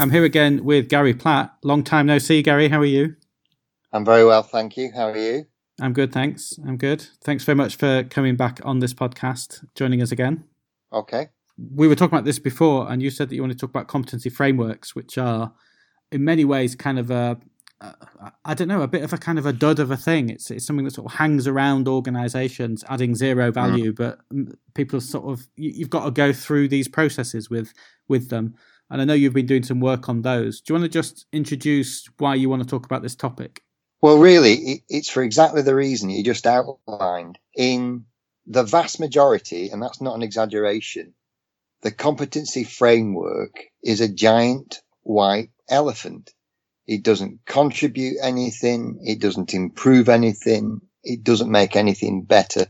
I'm here again with Gary Platt. Long time no see, Gary. How are you? I'm very well, thank you. How are you? I'm good, thanks. I'm good. Thanks very much for coming back on this podcast, joining us again. Okay. We were talking about this before, and you said that you want to talk about competency frameworks, which are in many ways kind of a I don't know, a bit of a kind of a dud of a thing. It's it's something that sort of hangs around organisations, adding zero mm. value. Mm. But people sort of you, have got to go through these processes with with them. And I know you've been doing some work on those. Do you want to just introduce why you want to talk about this topic? Well, really, it's for exactly the reason you just outlined. In the vast majority, and that's not an exaggeration, the competency framework is a giant white elephant it doesn't contribute anything. It doesn't improve anything. It doesn't make anything better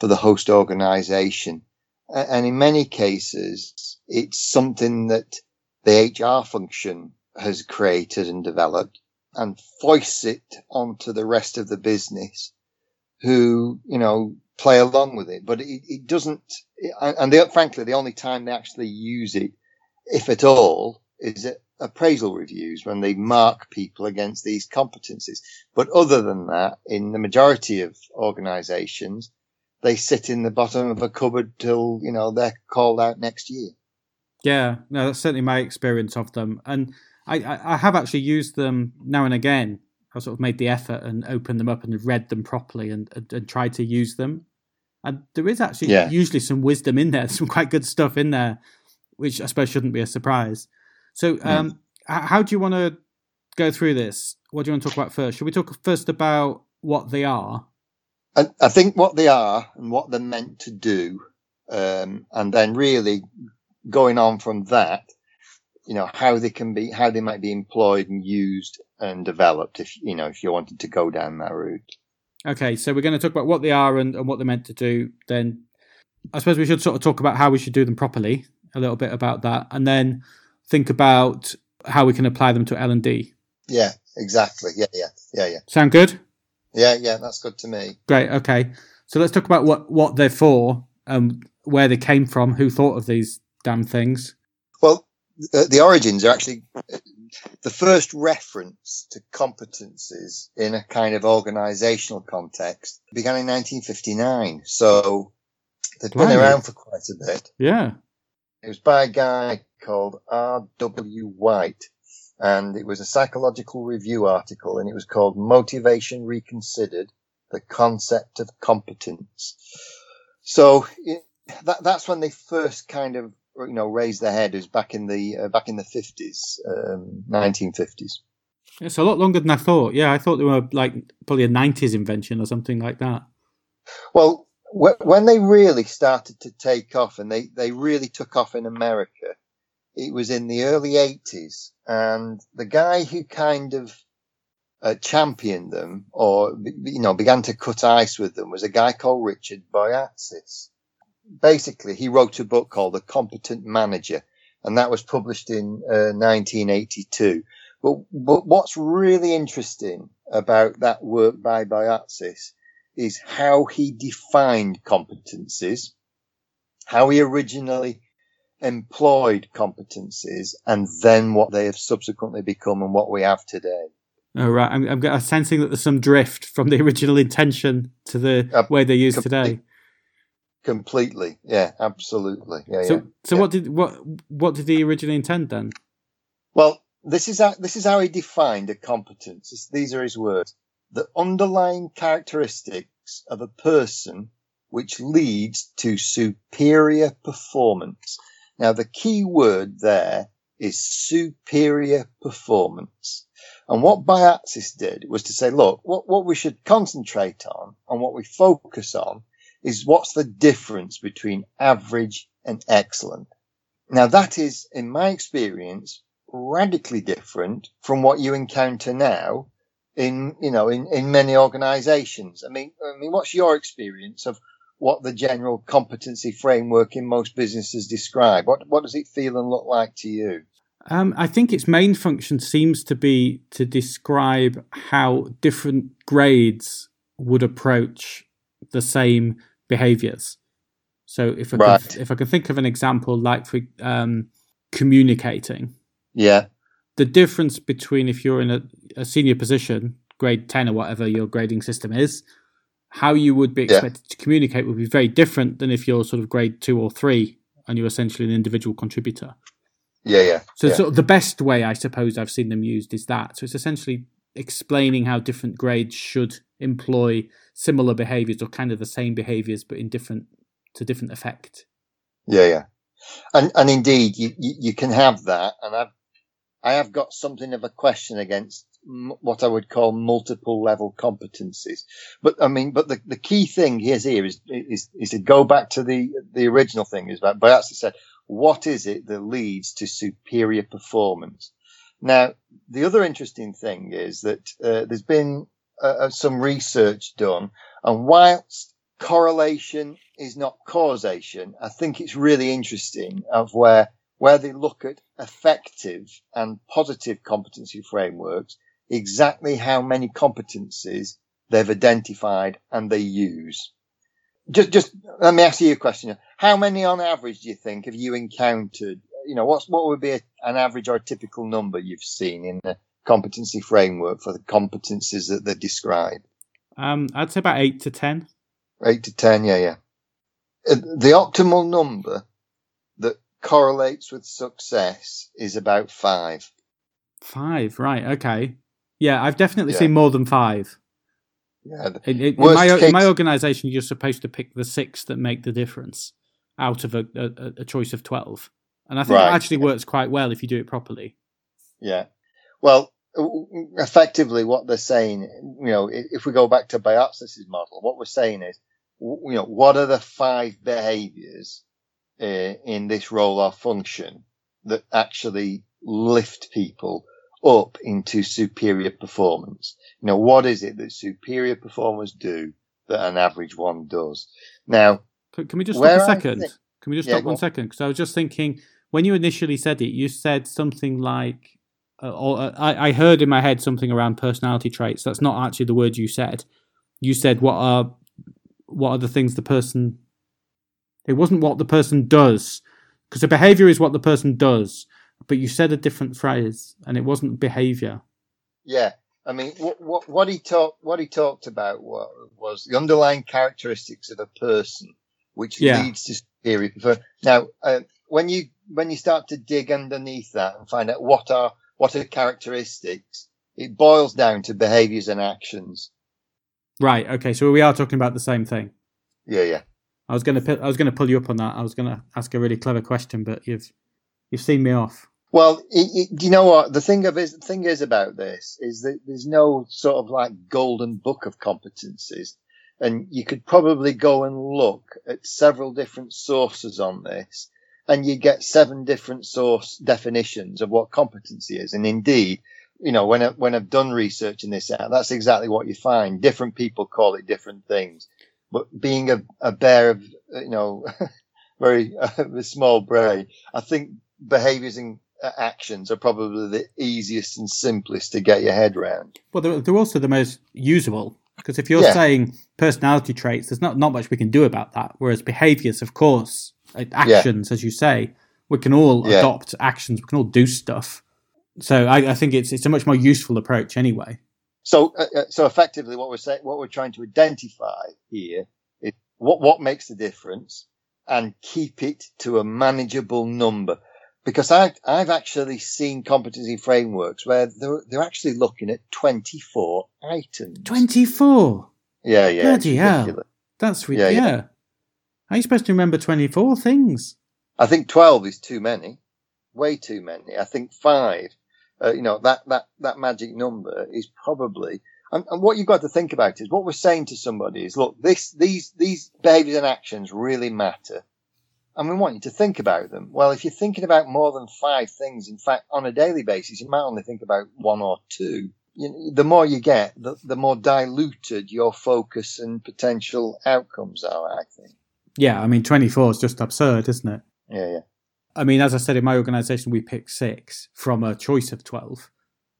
for the host organization. And in many cases, it's something that the HR function has created and developed and foists it onto the rest of the business who, you know, play along with it. But it, it doesn't, and they, frankly, the only time they actually use it, if at all, is at appraisal reviews when they mark people against these competencies. But other than that, in the majority of organizations, they sit in the bottom of a cupboard till, you know, they're called out next year. Yeah, no, that's certainly my experience of them. And I, I, I have actually used them now and again. I sort of made the effort and opened them up and read them properly and, and, and tried to use them. And there is actually yeah. usually some wisdom in there, some quite good stuff in there, which I suppose shouldn't be a surprise. So, um, how do you want to go through this? What do you want to talk about first? Should we talk first about what they are? I, I think what they are and what they're meant to do, um, and then really going on from that, you know, how they can be, how they might be employed and used and developed if, you know, if you wanted to go down that route. Okay, so we're going to talk about what they are and, and what they're meant to do. Then I suppose we should sort of talk about how we should do them properly, a little bit about that, and then think about how we can apply them to L and D. Yeah, exactly. Yeah, yeah, yeah, yeah. Sound good? Yeah, yeah, that's good to me. Great. Okay, so let's talk about what what they're for, and where they came from, who thought of these damn things. Well, the, the origins are actually uh, the first reference to competencies in a kind of organizational context began in 1959. So they've been around for quite a bit. Yeah. It was by a guy called R.W. White, and it was a psychological review article, and it was called Motivation Reconsidered: The Concept of Competence. So it, that, that's when they first kind of you know raised their head. It was back in the uh, back in the fifties, um, nineteen fifties. It's a lot longer than I thought. Yeah, I thought they were like probably a nineties invention or something like that. Well, when they really started to take off, and they they really took off in America, it was in the early 80s, and the guy who kind of uh, championed them or, you know, began to cut ice with them was a guy called Richard Boyatzis. Basically, he wrote a book called The Competent Manager, and that was published in uh, 1982. But, but what's really interesting about that work by Boyatzis is how he defined competencies, how he originally employed competencies and then what they have subsequently become and what we have today. Oh, right. I'm, I'm sensing that there's some drift from the original intention to the uh, way they're used today. Completely. Yeah, absolutely. Yeah, so, yeah. so yeah. what did, what, what did he originally intend then? Well, this is how, this is how he defined a competence. These are his words. The underlying characteristics of a person which leads to superior performance. Now, the key word there is superior performance. And what Boyatzis did was to say, look, what, what we should concentrate on and what we focus on is what's the difference between average and excellent. Now that is, in my experience, radically different from what you encounter now in, you know, in, in many organizations. I mean, I mean, what's your experience of what the general competency framework in most businesses describe? What what does it feel and look like to you? Um, I think its main function seems to be to describe how different grades would approach the same behaviors. So if I right. can, if I can think of an example like for um, communicating, yeah, the difference between if you're in a, a senior position, grade 10 or whatever your grading system is, how you would be expected yeah. to communicate would be very different than if you're sort of grade two or three and you're essentially an individual contributor. Yeah, yeah. So, yeah. sort of the best way I suppose I've seen them used is that. So it's essentially explaining how different grades should employ similar behaviors or kind of the same behaviors but in different to different effect. Yeah, yeah. And and indeed you, you, you can have that and I've I have got something of a question against what I would call multiple level competencies. But I mean, but the, the key thing is here is, is, is to go back to the, the original thing is that Boyatzis said, what is it that leads to superior performance? Now, the other interesting thing is that uh, there's been uh, uh, some research done, and whilst correlation is not causation, I think it's really interesting of where where they look at effective and positive competency frameworks, exactly how many competencies they've identified and they use. Just, just let me ask you a question. How many on average do you think have you encountered? You know, what's, what would be a, an average or a typical number you've seen in the competency framework for the competencies that they describe? Um, I'd say about eight to 10. Eight to 10, yeah, yeah. Uh, the optimal number that correlates with success is about five. Five, right? Okay. Yeah, I've definitely yeah. seen more than five. Yeah. In, in, in my, case, in my organization, you're supposed to pick the six that make the difference out of a, a, a choice of 12. And I think right. it actually works quite well if you do it properly. Yeah. Well, effectively, what they're saying, you know, if we go back to Boyatzis's model, what we're saying is, you know, what are the five behaviors uh, in this role or function that actually lift people up into superior performance. You know, what is it that superior performers do that an average one does? Now, can, we just stop a second? Think, can we just stop yeah, one second? Because I was just thinking when you initially said it, you said something like, uh, or uh, I, I heard in my head something around personality traits. That's not actually the word you said. You said what are what are the things the person it wasn't what the person does, because a behavior is what the person does. But you said a different phrase, and it wasn't behavior. Yeah, I mean, what what, what he talked what he talked about was, was the underlying characteristics of a person, which yeah. leads to superior performance. Now, uh, when you when you start to dig underneath that and find out what are what are characteristics, it boils down to behaviors and actions. Right. Okay. So we are talking about the same thing. Yeah. Yeah. I was gonna I was gonna pull you up on that. I was gonna ask a really clever question, but you've you've seen me off. Well, it, it, you know what the thing of is the thing is about this is that there's no sort of like golden book of competencies, and you could probably go and look at several different sources on this, and you get seven different source definitions of what competency is. And indeed, you know, when I, when I've done research in this out, that's exactly what you find. Different people call it different things but being a, a bear of, you know, very uh, small brain, I think behaviors and actions are probably the easiest and simplest to get your head around. Well, they're, they're also the most usable because if you're yeah. saying personality traits, there's not, not much we can do about that. Whereas behaviors, of course, actions, yeah. as you say, we can all yeah. adopt actions, we can all do stuff. So I, I think it's it's a much more useful approach anyway. So, uh, uh, so effectively, what we're saying, what we're trying to identify here is what what makes the difference, and keep it to a manageable number. Because I, I've actually seen competency frameworks where they're they're actually looking at twenty four items. Twenty four. Yeah, yeah. Bloody hell! That's re- yeah, yeah. yeah. How are you supposed to remember twenty four things? I think twelve is too many, way too many. I think five uh, you know, that, that, that magic number is probably, and, and, what you've got to think about is what we're saying to somebody is, look, this, these, these behaviors and actions really matter. And we want you to think about them. Well, if you're thinking about more than five things, in fact, on a daily basis, you might only think about one or two. You the more you get, the, the more diluted your focus and potential outcomes are, I think. Yeah, I mean, 24 is just absurd, isn't it? Yeah, yeah. I mean, as I said in my organisation, we pick six from a choice of twelve,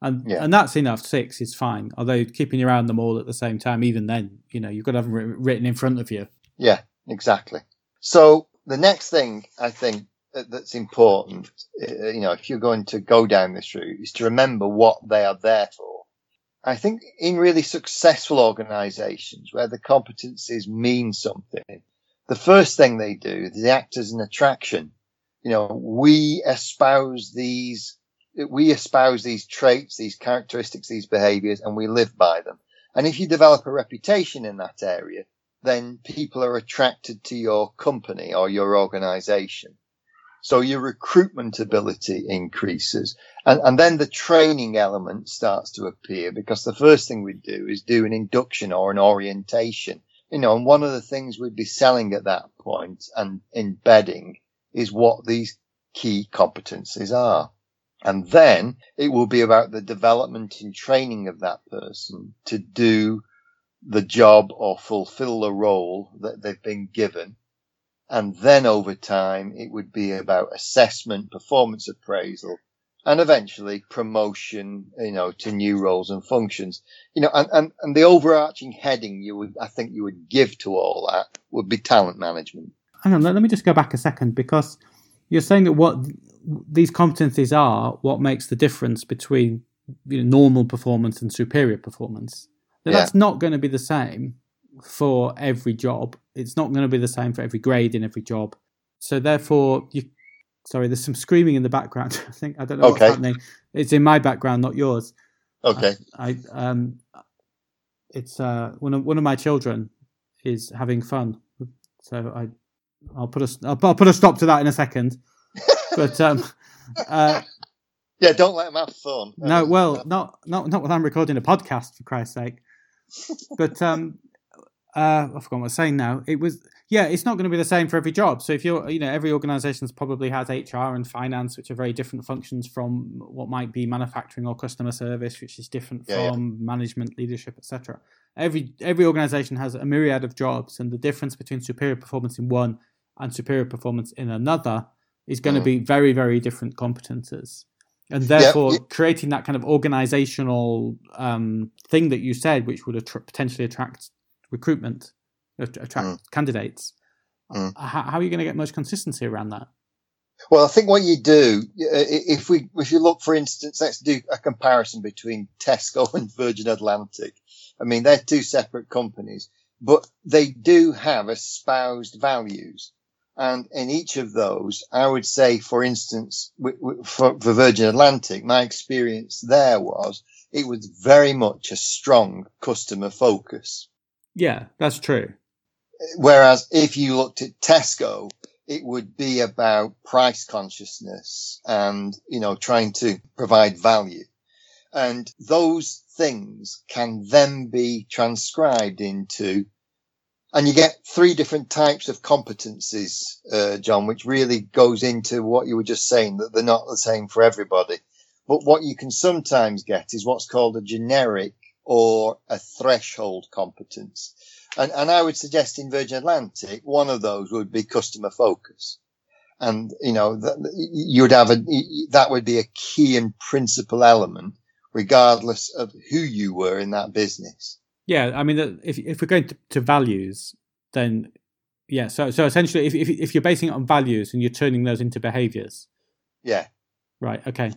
and yeah. and that's enough. Six is fine. Although keeping around them all at the same time, even then, you know, you've got to have them written in front of you. Yeah, exactly. So the next thing I think that's important, uh, you know, if you're going to go down this route, is to remember what they are there for. I think in really successful organizations where the competencies mean something, the first thing they do is they act as an attraction. You know, we espouse these, we espouse these traits, these characteristics, these behaviors, and we live by them. And if you develop a reputation in that area, then people are attracted to your company or your organization. So your recruitment ability increases. And, and then the training element starts to appear because the first thing we do is do an induction or an orientation. You know, and one of the things we'd be selling at that point and embedding is what these key competencies are. And then it will be about the development and training of that person to do the job or fulfill the role that they've been given and then over time, it would be about assessment, performance appraisal, and eventually promotion, you know, to new roles and functions. You know, and, and, and the overarching heading you would, I think you would give to all that would be talent management. Hang on, let, let me just go back a second because you're saying that what these competencies are, what makes the difference between you know, normal performance and superior performance. Yeah. That's not going to be the same for every job. It's not going to be the same for every grade in every job. So therefore, you. Sorry, there's some screaming in the background. I think I don't know okay. what's happening. It's in my background, not yours. Okay. I, I um, it's uh one of one of my children is having fun, so I I'll put a I'll, I'll put a stop to that in a second. but um, uh, yeah, don't let them have fun. No, well, not not not when I'm recording a podcast for Christ's sake. But um, uh, I forgot what I was saying now. It was yeah, it's not going to be the same for every job. So if you're, you know, every organization probably has HR and finance, which are very different functions from what might be manufacturing or customer service, which is different yeah, from yeah. management, leadership, etc. Every every organization has a myriad of jobs, and the difference between superior performance in one and superior performance in another is going mm. to be very very different competences and therefore creating that kind of organizational um, thing that you said, which would potentially attract recruitment, attract mm. candidates. Mm. How, how, are you going to get much consistency around that? Well, I think what you do, if we, if you look, for instance, let's do a comparison between Tesco and Virgin Atlantic. I mean, they're two separate companies, but they do have espoused values. And in each of those, I would say, for instance, for, for Virgin Atlantic, my experience there was it was very much a strong customer focus. Yeah, that's true. Whereas if you looked at Tesco, it would be about price consciousness and, you know, trying to provide value. And those things can then be transcribed into, and you get three different types of competencies, uh, John, which really goes into what you were just saying, that they're not the same for everybody. But what you can sometimes get is what's called a generic or a threshold competence. And, and I would suggest in Virgin Atlantic, one of those would be customer focus. And, you know, that, you would have a, that would be a key and principal element, regardless of who you were in that business. Yeah. I mean, if, if we're going to, to values, then yeah. So, so essentially, if, if, if you're basing it on values and you're turning those into behaviors. Yeah. Right. Okay.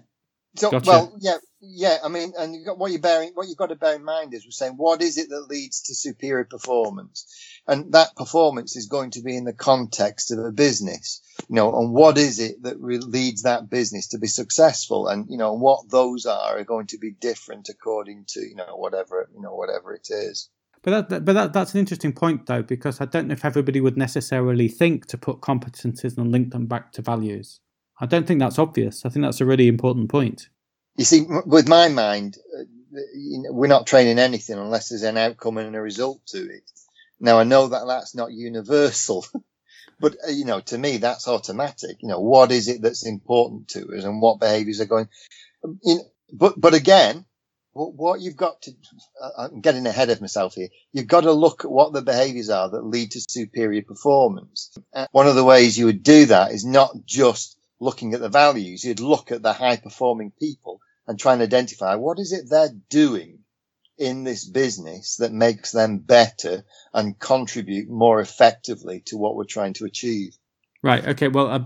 So, gotcha. well, yeah, yeah. I mean, and you got, what you bearing, what you've got to bear in mind is we're saying what is it that leads to superior performance, and that performance is going to be in the context of a business, you know, and what is it that leads that business to be successful, and you know, what those are are going to be different according to you know whatever you know whatever it is. But that, but that, that's an interesting point, though, because I don't know if everybody would necessarily think to put competencies and link them back to values. I don't think that's obvious. I think that's a really important point. You see, with my mind, uh, we're not training anything unless there's an outcome and a result to it. Now, I know that that's not universal, but uh, you know, to me, that's automatic. You know, what is it that's important to us, and what behaviours are going? In, but but again, what, you've got to, uh, I'm getting ahead of myself here. You've got to look at what the behaviours are that lead to superior performance. One of the ways you would do that is not just looking at the values, you'd look at the high performing people and try and identify what is it they're doing in this business that makes them better and contribute more effectively to what we're trying to achieve. Right. Okay. Well, uh,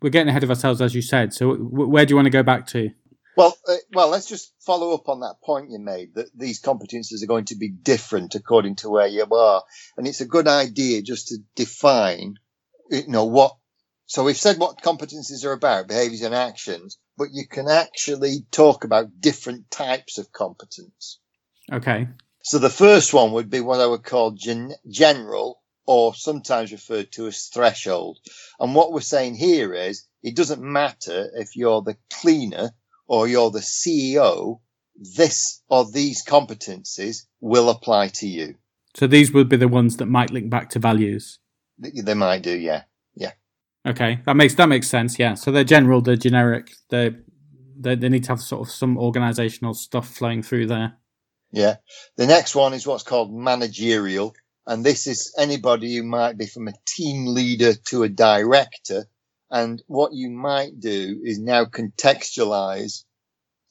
we're getting ahead of ourselves, as you said. So, w- where do you want to go back to? Well, uh, well, let's just follow up on that point you made that these competences are going to be different according to where you are, and it's a good idea just to define, you know, what. So we've said what competencies are about, behaviors and actions, but you can actually talk about different types of competence. Okay. So the first one would be what I would call gen- general or sometimes referred to as threshold. And what we're saying here is it doesn't matter if you're the cleaner or you're the CEO, this or these competencies will apply to you. So these would be the ones that might link back to values. They might do, yeah, yeah. Okay, that makes that makes sense. Yeah, so they're general, they're generic. They they they need to have sort of some organisational stuff flowing through there. Yeah. The next one is what's called managerial, and this is anybody who might be from a team leader to a director and what you might do is now contextualize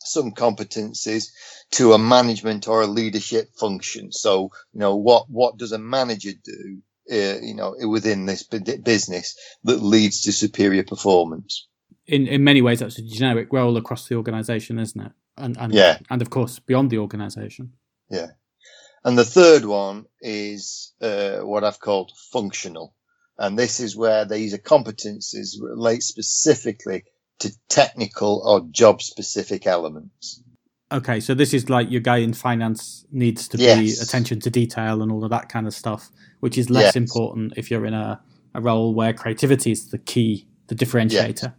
some competencies to a management or a leadership function. So, you know, what, what does a manager do, uh, you know, within this business that leads to superior performance? In, in many ways, that's a generic role across the organization, isn't it? And, and, yeah. and of course, beyond the organization. Yeah. And the third one is uh, what I've called functional. And this is where these competencies relate specifically to technical or job specific elements. Okay, so this is like your guy in finance needs to yes. be attention to detail and all of that kind of stuff, which is less yes. important if you're in a, a role where creativity is the key, the differentiator.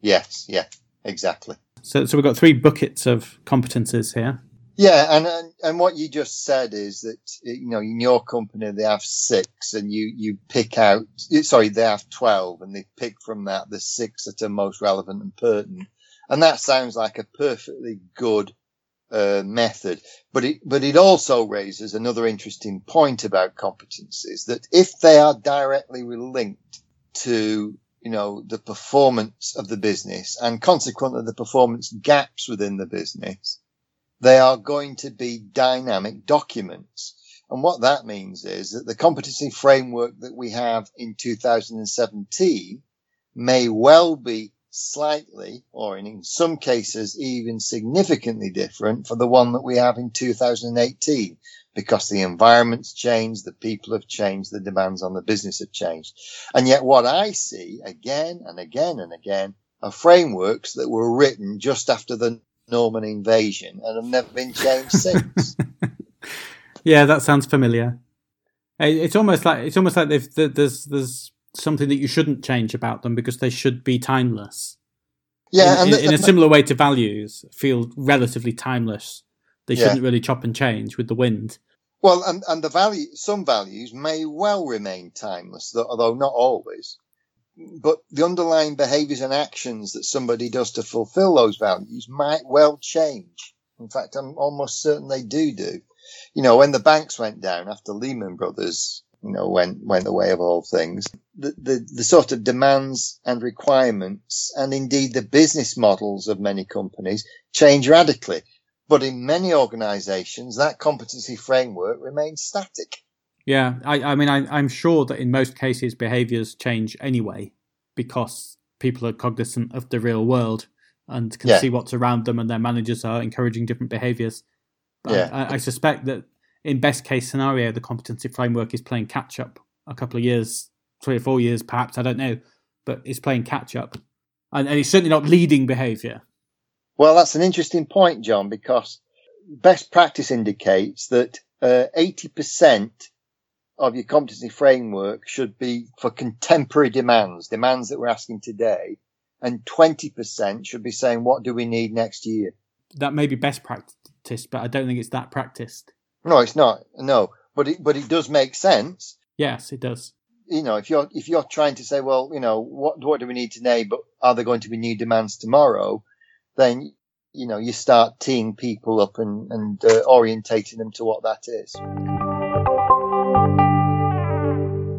Yes, yes yeah, exactly. So, so we've got three buckets of competences here. Yeah, and, and and what you just said is that you know in your company they have six, and you you pick out. Sorry, they have twelve, and they pick from that the six that are most relevant and pertinent. And that sounds like a perfectly good uh, method, but it but it also raises another interesting point about competencies that if they are directly linked to you know the performance of the business and consequently the performance gaps within the business they are going to be dynamic documents. And what that means is that the competency framework that we have in 2017 may well be slightly, or in some cases even significantly different for the one that we have in 2018 because the environment's changed, the people have changed, the demands on the business have changed. And yet what I see again and again and again are frameworks that were written just after the Norman invasion and have never been changed since. yeah, that sounds familiar. It's almost like it's almost like there's there's something that you shouldn't change about them because they should be timeless. Yeah, in, the, in a similar way to values, feel relatively timeless. They yeah. shouldn't really chop and change with the wind. Well, and and the value, some values may well remain timeless, though, although not always but the underlying behaviors and actions that somebody does to fulfill those values might well change. In fact, I'm almost certain they do do. You know, when the banks went down after Lehman Brothers, you know, went, went the way of all things, the, the, the sort of demands and requirements and indeed the business models of many companies change radically. But in many organizations, that competency framework remains static. Yeah, I, I mean, I, I'm sure that in most cases behaviors change anyway because people are cognizant of the real world and can yeah. see what's around them, and their managers are encouraging different behaviors. But yeah. I, I suspect that in best case scenario, the competency framework is playing catch up a couple of years, three or four years, perhaps. I don't know, but it's playing catch up, and, and it's certainly not leading behavior. Well, that's an interesting point, John, because best practice indicates that uh, eighty percent of your competency framework should be for contemporary demands, demands that we're asking today, and 20% should be saying, what do we need next year? That may be best practice, but I don't think it's that practiced. No, it's not. No, but it, but it does make sense. Yes, it does. You know, if you're, if you're trying to say, well, you know, what, what do we need today, but are there going to be new demands tomorrow? Then, you know, you start teeing people up and, and uh, orientating them to what that is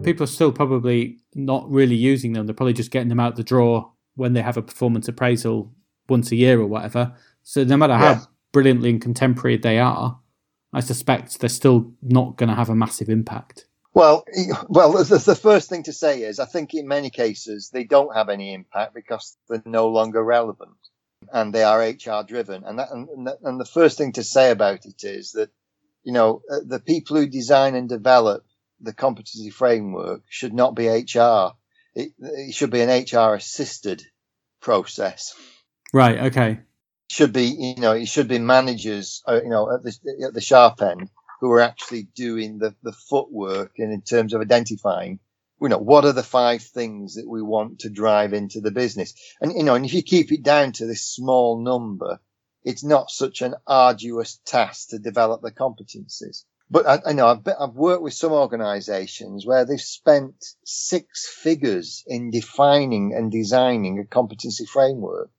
people are still probably not really using them. They're probably just getting them out the drawer when they have a performance appraisal once a year or whatever. So no matter how brilliantly and contemporary they are, I suspect they're still not going to have a massive impact. Well, well, the, the first thing to say is I think in many cases they don't have any impact because they're no longer relevant and they are HR driven. And that, and, and the first thing to say about it is that, you know, uh, the people who design and develop the competency framework should not be HR. It, it should be an HR assisted process. Right. Okay. Should be, you know, it should be managers, uh, you know, at the, at the sharp end who are actually doing the, the footwork and in terms of identifying, you know, what are the five things that we want to drive into the business? And, you know, and if you keep it down to this small number, it's not such an arduous task to develop the competencies. But I, I know I've, I've worked with some organizations where they've spent six figures in defining and designing a competency framework.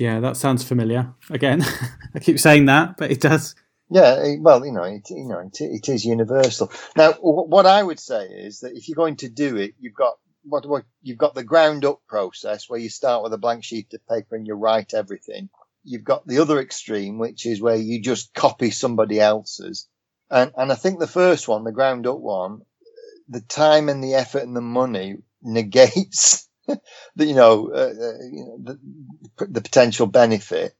Yeah, that sounds familiar. Again, I keep saying that, but it does. Yeah, well, you know, it, you know, it, it is universal. Now, what I would say is that if you're going to do it, you've got what, what you've got the ground up process where you start with a blank sheet of paper and you write everything. You've got the other extreme, which is where you just copy somebody else's. And, and I think the first one, the ground up one, the time and the effort and the money negates the, you know, uh, uh, you know the, the potential benefit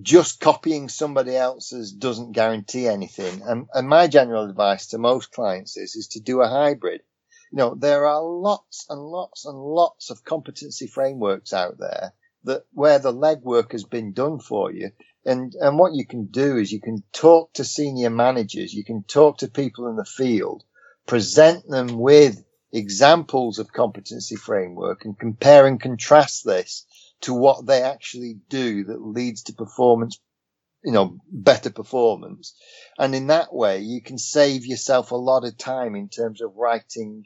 just copying somebody else's doesn't guarantee anything. And, and my general advice to most clients is, is to do a hybrid. You know, there are lots and lots and lots of competency frameworks out there that where the legwork has been done for you. And, and what you can do is you can talk to senior managers. You can talk to people in the field, present them with examples of competency framework and compare and contrast this to what they actually do that leads to performance, you know, better performance. And in that way, you can save yourself a lot of time in terms of writing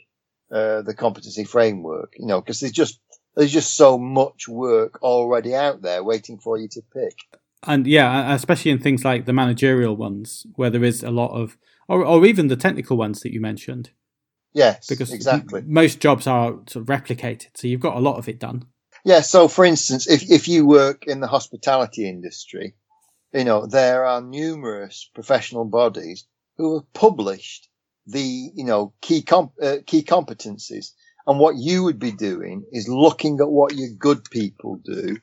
uh, the competency framework, you know, because there's just, there's just so much work already out there waiting for you to pick. And yeah, especially in things like the managerial ones where there is a lot of, or, or even the technical ones that you mentioned. Yes, because exactly. Most jobs are sort of replicated, so you've got a lot of it done. Yeah. So, for instance, if, if you work in the hospitality industry, you know, there are numerous professional bodies who have published the, you know, key, comp- uh, key competencies. And what you would be doing is looking at what your good people do,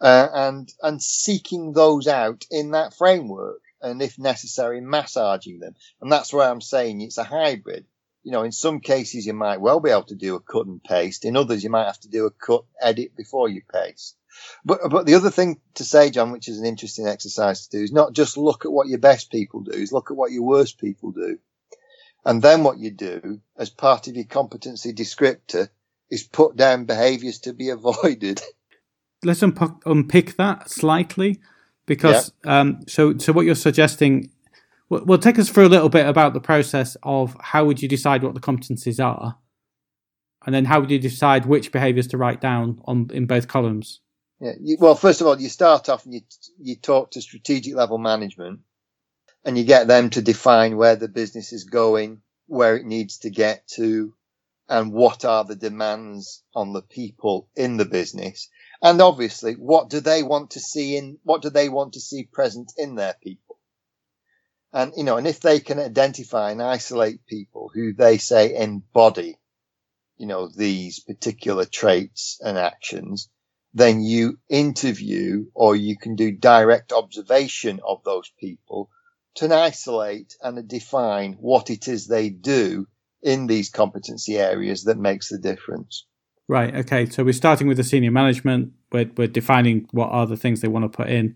uh, and, and seeking those out in that framework. And if necessary, massaging them. And that's why I'm saying it's a hybrid you know, in some cases you might well be able to do a cut and paste. In others, you might have to do a cut edit before you paste. But, but the other thing to say, John, which is an interesting exercise to do is not just look at what your best people do, is look at what your worst people do. And then what you do as part of your competency descriptor is put down behaviors to be avoided. Let's unp- unpick that slightly because, yeah. um, so, so what you're suggesting well, take us through a little bit about the process of how would you decide what the competencies are, and then how would you decide which behaviours to write down on in both columns? Yeah. You, well, first of all, you start off and you you talk to strategic level management, and you get them to define where the business is going, where it needs to get to, and what are the demands on the people in the business, and obviously, what do they want to see in what do they want to see present in their people and, you know, and if they can identify and isolate people who they say embody, you know, these particular traits and actions, then you interview or you can do direct observation of those people to isolate and define what it is they do in these competency areas that makes the difference. Right. Okay. So we're starting with the senior management. We're, we're defining what are the things they want to put in.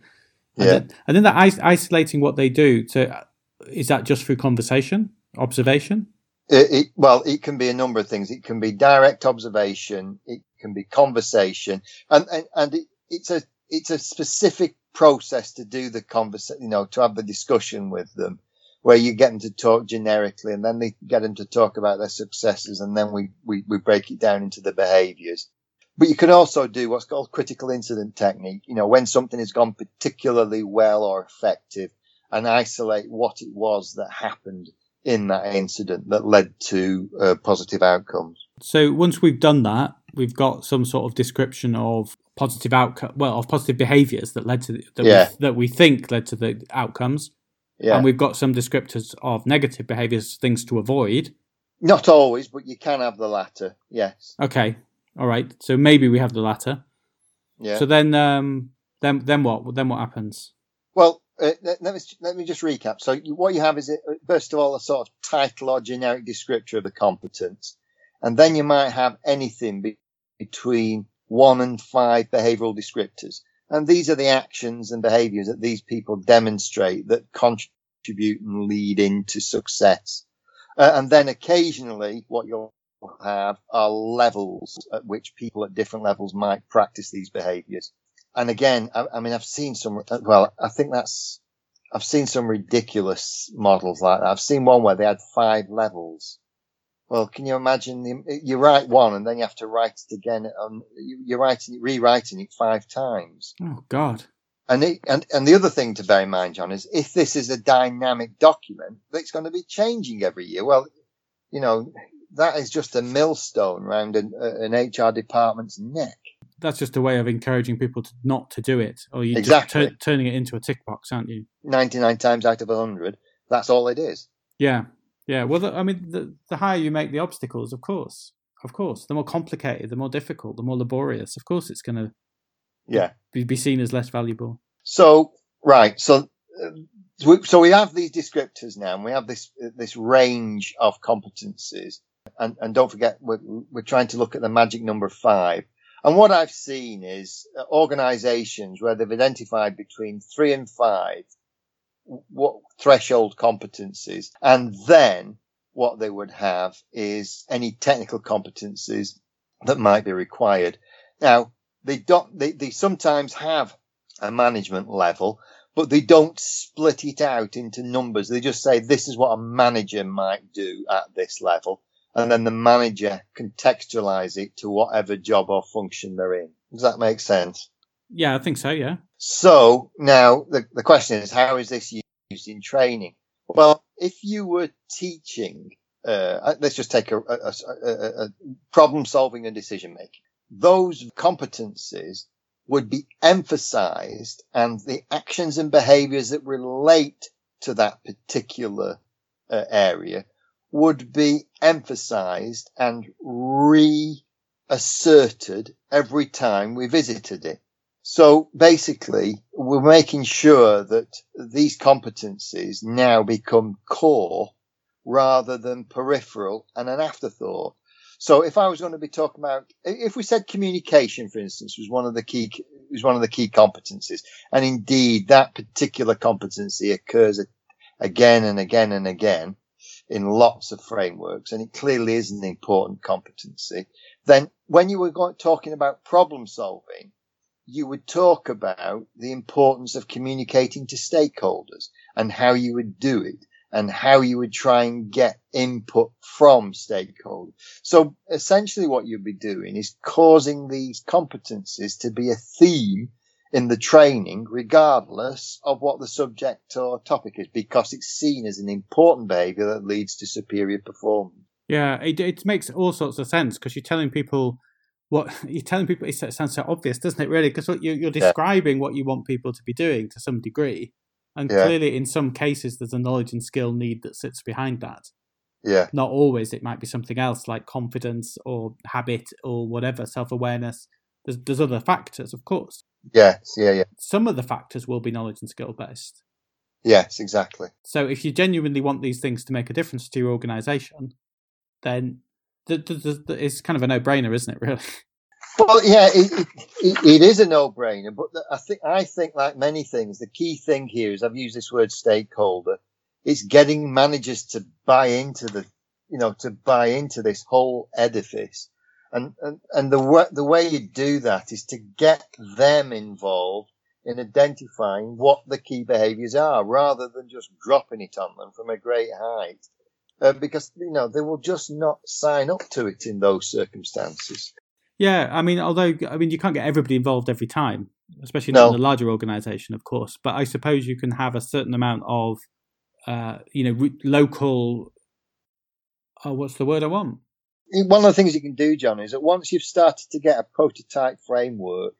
And yeah. Then, and then that is- isolating what they do. So is that just through conversation, observation? It, it, well, it can be a number of things. It can be direct observation. It can be conversation, and and, and it, it's a it's a specific process to do the conversation. You know, to have the discussion with them, where you get them to talk generically, and then they get them to talk about their successes, and then we we, we break it down into the behaviours. But you can also do what's called critical incident technique. You know, when something has gone particularly well or effective, and isolate what it was that happened in that incident that led to uh, positive outcomes. So once we've done that, we've got some sort of description of positive outcome, well, of positive behaviours that led to the, that, yeah. we, that we think led to the outcomes. Yeah. And we've got some descriptors of negative behaviours, things to avoid. Not always, but you can have the latter. Yes. Okay. All right. So maybe we have the latter. Yeah. So then, um, then then what? Then what happens? Well, uh, let, let, me let me just recap. So what you have is, uh, first of all, a sort of title or generic descriptor of the competence, and then you might have anything be, between one and five behavioural descriptors, and these are the actions and behaviours that these people demonstrate that contribute and lead into success. Uh, and then occasionally, what you'll have are levels at which people at different levels might practice these behaviours and again, I, I, mean, I've seen some. Well, I think that's. I've seen some ridiculous models like that. I've seen one where they had five levels. Well, can you imagine? The, you write one and then you have to write it again. Um, On, you're writing it, rewriting it five times. Oh God! And, it, and and the other thing to bear in mind, John, is if this is a dynamic document, that's going to be changing every year. Well, you know, that is just a millstone around an, an HR department's neck that's just a way of encouraging people to not to do it, or you exactly just turning it into a tick box, aren't you? Ninety nine times out of hundred, that's all it is. Yeah, yeah. Well, the, I mean, the, the higher you make the obstacles, of course, of course, the more complicated, the more difficult, the more laborious. Of course, it's going to yeah be, be seen as less valuable. So right, so. Uh, so we have these descriptors now, and we have this this range of competencies, and, and don't forget we're, we're trying to look at the magic number five. And what I've seen is uh, organizations where they've identified between three and five what threshold competencies. And then what they would have is any technical competencies that might be required. Now, they don't, they, they sometimes have a management level, but they don't split it out into numbers. They just say this is what a manager might do at this level and then the manager contextualize it to whatever job or function they're in. Does that make sense? Yeah, I think so. Yeah. So now the, the question is, how is this used in training? Well, if you were teaching, uh, let's just take a, a, a, a problem solving and decision making. Those competencies would be emphasized and the actions and behaviors that relate to that particular uh, area would be emphasized and reasserted every time we visited it. So basically, we're making sure that these competencies now become core rather than peripheral and an afterthought. So if I was going to be talking about, if we said communication, for instance, was one of the key, was one of the key competencies, and indeed that particular competency occurs again and again and again, in lots of frameworks, and it clearly is an important competency, then when you were going, talking about problem solving, you would talk about the importance of communicating to stakeholders and how you would do it and how you would try and get input from stakeholders. So essentially what you'd be doing is causing these competencies to be a theme in the training, regardless of what the subject or topic is, because it's seen as an important behaviour that leads to superior performance. Yeah, it, it makes all sorts of sense because you're telling people what you're telling people. It sounds so obvious, doesn't it? Really, because you're, you're describing yeah. what you want people to be doing to some degree, and yeah. clearly, in some cases, there's a knowledge and skill need that sits behind that. Yeah. Not always. It might be something else like confidence or habit or whatever, self awareness. There's, there's other factors, of course. Yes, yeah, yeah. Some of the factors will be knowledge and skill based. Yes, exactly. So if you genuinely want these things to make a difference to your organization, then the, the, the, it's kind of a no brainer, isn't it, really? Well, yeah, it, it, it is a no brainer, but I think, I think like many things, the key thing here is I've used this word stakeholder. It's getting managers to buy into the, you know, to buy into this whole edifice and, and, and the, the way you do that is to get them involved in identifying what the key behaviors are rather than just dropping it on them from a great height. Uh, because, you know, they will just not sign up to it in those circumstances. Yeah, I mean, although, I mean, you can't get everybody involved every time, especially not no. in a larger organization, of course. But I suppose you can have a certain amount of, uh, you know, local. Oh, what's the word I want? One of the things you can do, John, is that once you've started to get a prototype framework,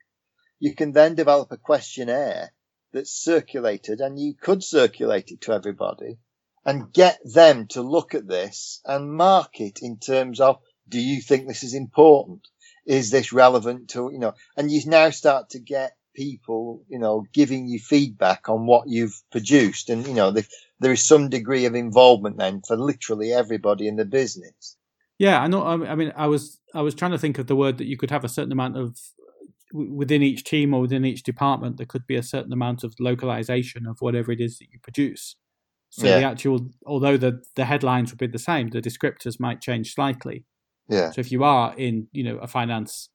you can then develop a questionnaire that's circulated and you could circulate it to everybody. and get them to look at this and mark it in terms of, do you think this is important? Is this relevant to, you know, and you now start to get people, you know, giving you feedback on what you've produced. And, you know, the, there is some degree of involvement then for literally everybody in the business. Yeah, I know. I mean, I was I was trying to think of the word that you could have a certain amount of within each team or within each department. There could be a certain amount of localization of whatever it is that you produce. So yeah. the actual, although the the headlines would be the same, the descriptors might change slightly. Yeah. So if you are in, you know, a finance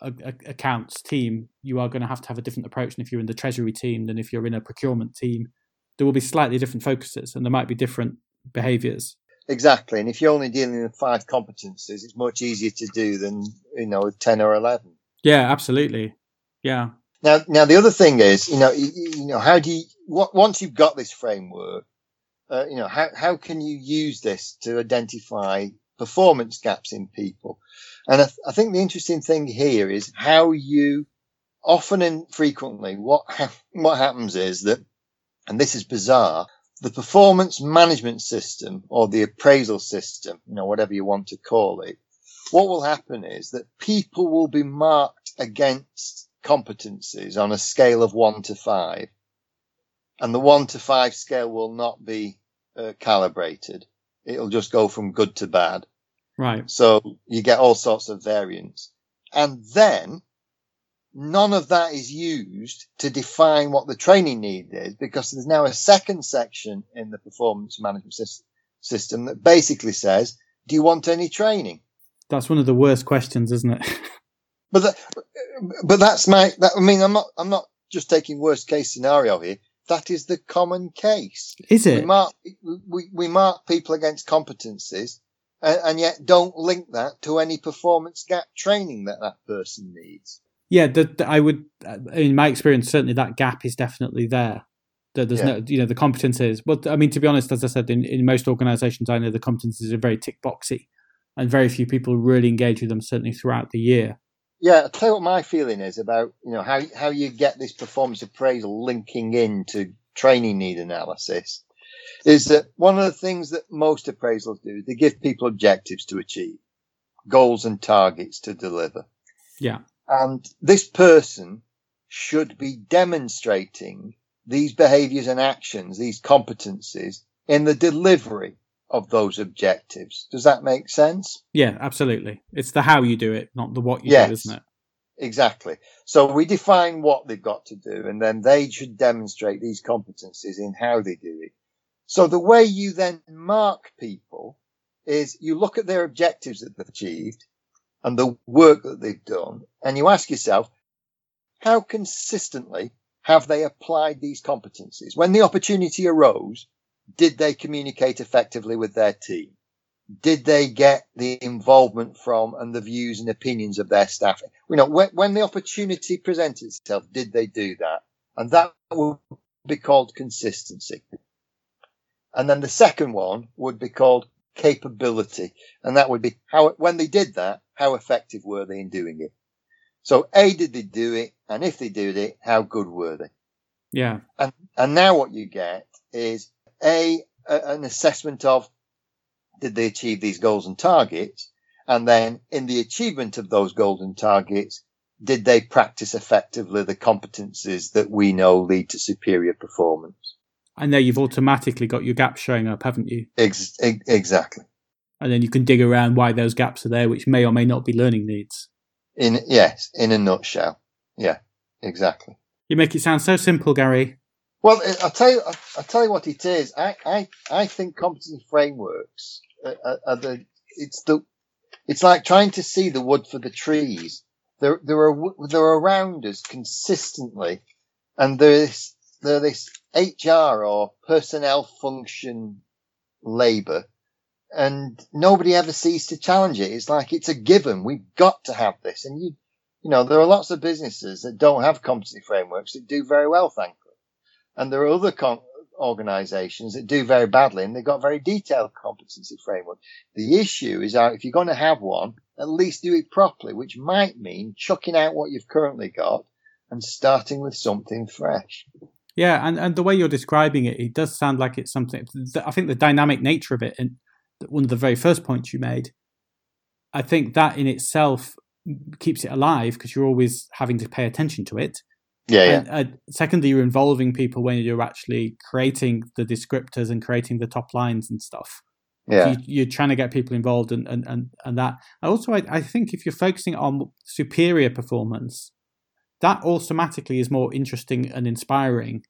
a, a accounts team, you are going to have to have a different approach than if you're in the treasury team than if you're in a procurement team. There will be slightly different focuses, and there might be different behaviours. Exactly, and if you're only dealing with five competencies, it's much easier to do than you know ten or eleven. Yeah, absolutely. Yeah. Now, now the other thing is, you know, you, you know, how do you what, once you've got this framework, uh, you know, how how can you use this to identify performance gaps in people? And I, th- I think the interesting thing here is how you often and frequently what ha- what happens is that, and this is bizarre, the performance management system or the appraisal system, you know, whatever you want to call it, what will happen is that people will be marked against competencies on a scale of one to five. And the one to five scale will not be uh, calibrated. It'll just go from good to bad. Right. So you get all sorts of variants. And then none of that is used to define what the training need is because there's now a second section in the performance management system that basically says, do you want any training? That's one of the worst questions, isn't it? but that, but that's my, that, I mean, I'm not, I'm not just taking worst case scenario here. That is the common case. Is it? We mark, we, we mark people against competencies and, and yet don't link that to any performance gap training that that person needs. Yeah, the, the, I would, uh, in my experience, certainly that gap is definitely there. That there's yeah. no, you know, the competences. Well, I mean, to be honest, as I said, in, in most organisations, I know the competences are very tick boxy, and very few people really engage with them. Certainly throughout the year. Yeah, I'll tell you what my feeling is about you know how how you get this performance appraisal linking into training need analysis is that one of the things that most appraisals do, they give people objectives to achieve, goals and targets to deliver. Yeah. And this person should be demonstrating these behaviors and actions, these competencies in the delivery of those objectives. Does that make sense? Yeah, absolutely. It's the how you do it, not the what you yes, do, isn't it? Exactly. So we define what they've got to do and then they should demonstrate these competencies in how they do it. So the way you then mark people is you look at their objectives that they've achieved and the work that they've done, and you ask yourself, how consistently have they applied these competencies? When the opportunity arose, did they communicate effectively with their team? Did they get the involvement from and the views and opinions of their staff? You know, when, when the opportunity presented itself, did they do that? And that would be called consistency. And then the second one would be called capability. And that would be how, when they did that, how effective were they in doing it? So A, did they do it? And if they did it, how good were they? Yeah. And, and now what you get is A, a an assessment of did they achieve these goals and targets? And then in the achievement of those goals and targets, did they practice effectively the competencies that we know lead to superior performance? and there you've automatically got your gaps showing up, haven't you? Ex- exactly. And then you can dig around why those gaps are there, which may or may not be learning needs. In yes, in a nutshell, yeah, exactly. You make it sound so simple, Gary. Well, I'll tell you, I'll tell you what it is. I, I, I think competency frameworks are, are the, it's the, it's like trying to see the wood for the trees. They're, they're, they're around us consistently, and there's they're this HR or personnel function labor and nobody ever sees to challenge it. It's like it's a given. We've got to have this. And you, you know, there are lots of businesses that don't have competency frameworks that do very well, thankfully. And there are other com- organizations that do very badly and they've got very detailed competency framework. The issue is that if you're going to have one, at least do it properly, which might mean chucking out what you've currently got and starting with something fresh. Yeah, and, and the way you're describing it, it does sound like it's something. I think the dynamic nature of it, and one of the very first points you made, I think that in itself keeps it alive because you're always having to pay attention to it. Yeah, yeah. And, uh, secondly, you're involving people when you're actually creating the descriptors and creating the top lines and stuff. Yeah. You, are trying to get people involved and, and, and, and that. And Also, I, I think if you're focusing on superior performance, that automatically is more interesting and inspiring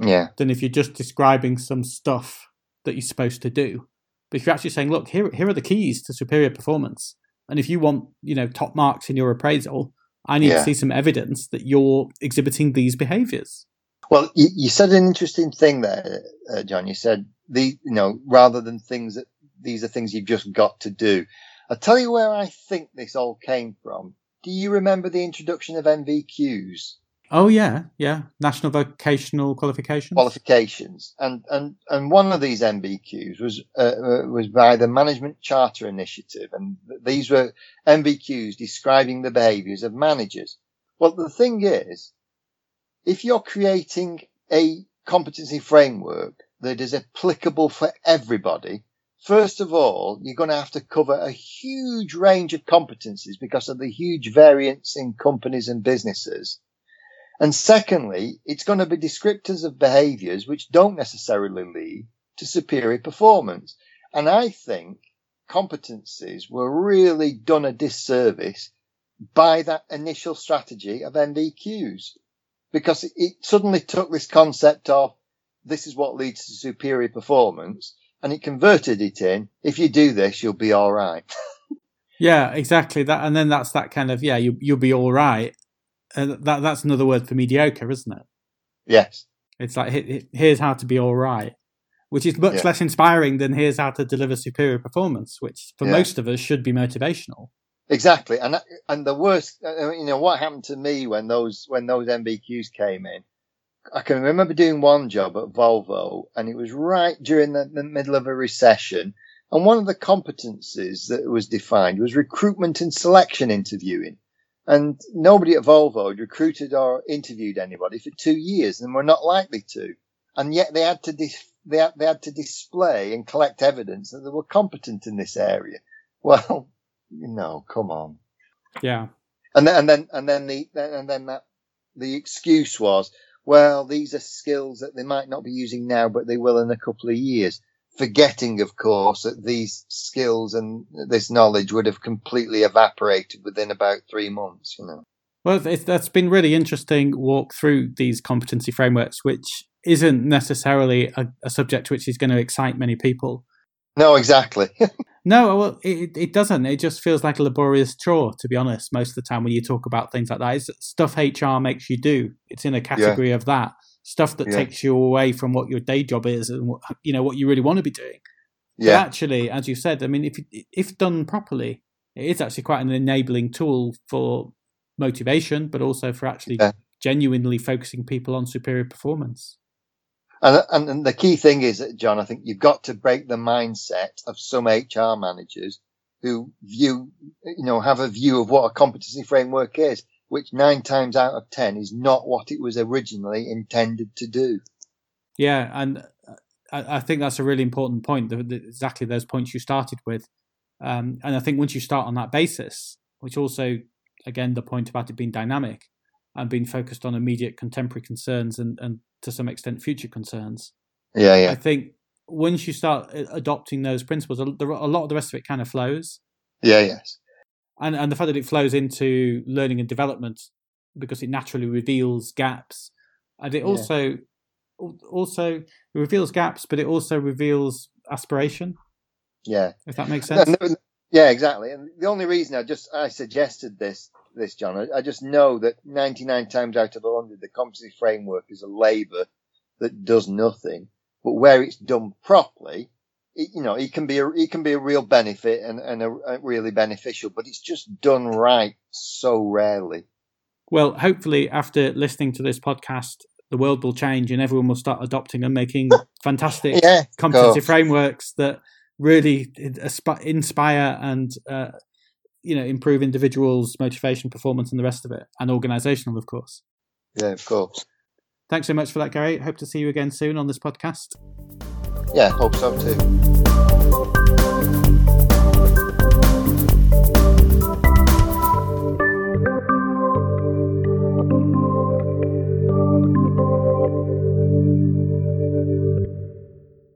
yeah. than if you're just describing some stuff that you're supposed to do. But if you're actually saying, look, here, here are the keys to superior performance. And if you want, you know, top marks in your appraisal, I need yeah. to see some evidence that you're exhibiting these behaviors. Well, you, you said an interesting thing there, uh, John. You said the, you know, rather than things that these are things you've just got to do. I'll tell you where I think this all came from. Do you remember the introduction of NVQs? Oh yeah, yeah. National vocational qualifications. Qualifications, and and and one of these NVQs was uh, uh, was by the Management Charter Initiative, and these were NVQs describing the behaviours of managers. Well, the thing is, if you're creating a competency framework that is applicable for everybody, first of all, you're going to have to cover a huge range of competencies because of the huge variance in companies and businesses and secondly, it's going to be descriptors of behaviors which don't necessarily lead to superior performance. And I think competencies were really done a disservice by that initial strategy of NVQs because it suddenly took this concept of this is what leads to superior performance and it converted it in if you do this you'll be all right. Yeah exactly. That and then that's that kind of yeah you, you'll be all right uh, that that's another word for mediocre, isn't it? Yes. It's like here's how to be all right, which is much yeah. less inspiring than here's how to deliver superior performance, which for yeah. most of us should be motivational. Exactly, and and the worst, uh, you know, what happened to me when those when those NVQs came in. I can remember doing one job at Volvo, and it was right during the, the middle of a recession. And one of the competencies that was defined was recruitment and selection interviewing. And nobody at Volvo had recruited or interviewed anybody for two years and were not likely to. And yet they had to, they had, they had to display and collect evidence that they were competent in this area. Well, you know, come on. Yeah. And then, and then, and then the, and then that, the excuse was, well, these are skills that they might not be using now, but they will in a couple of years forgetting, of course, that these skills and this knowledge would have completely evaporated within about three months, you know. Well, it's, that's been really interesting walk through these competency frameworks, which isn't necessarily a, a subject which is going to excite many people. No, exactly. no, well, it, it doesn't. It just feels like a laborious chore, to be honest, most of the time when you talk about things like that. It's stuff HR makes you do. It's in a category yeah. of that stuff that yeah. takes you away from what your day job is and what, you know what you really want to be doing. Yeah. But actually, as you said, I mean, if if done properly, it is actually quite an enabling tool for motivation, but also for actually yeah. genuinely focusing people on superior performance. And, and, and the key thing is, John, I think you've got to break the mindset of some HR managers who view, you know, have a view of what a competency framework is which nine times out of ten is not what it was originally intended to do. Yeah, and I, I think that's a really important point. The, the, exactly those points you started with, um, and I think once you start on that basis, which also, again, the point about it being dynamic and being focused on immediate contemporary concerns and, and to some extent future concerns. Yeah, yeah. I think once you start uh, adopting those principles, a lot of the rest of it kind of flows. Yeah, yes and and the fact that it flows into learning and development because it naturally reveals gaps, and it also yeah. also reveals gaps, but it also reveals aspiration. Yeah, if that makes sense. No, no, yeah, exactly. And the only reason I just I suggested this this John, I, I just know that ninety nine times out of hundred, the competency framework is a labour that does nothing. But where it's done properly, you know, it can be a, it can be a real benefit and, and a, a really beneficial, but it's just done right so rarely. Well, hopefully, after listening to this podcast, the world will change and everyone will start adopting and making fantastic yeah, competency frameworks that really inspire and uh, you know improve individuals' motivation, performance, and the rest of it, and organisational, of course. Yeah, of course. thanks so much for that, Gary. Hope to see you again soon on this podcast. Yeah, hope so too.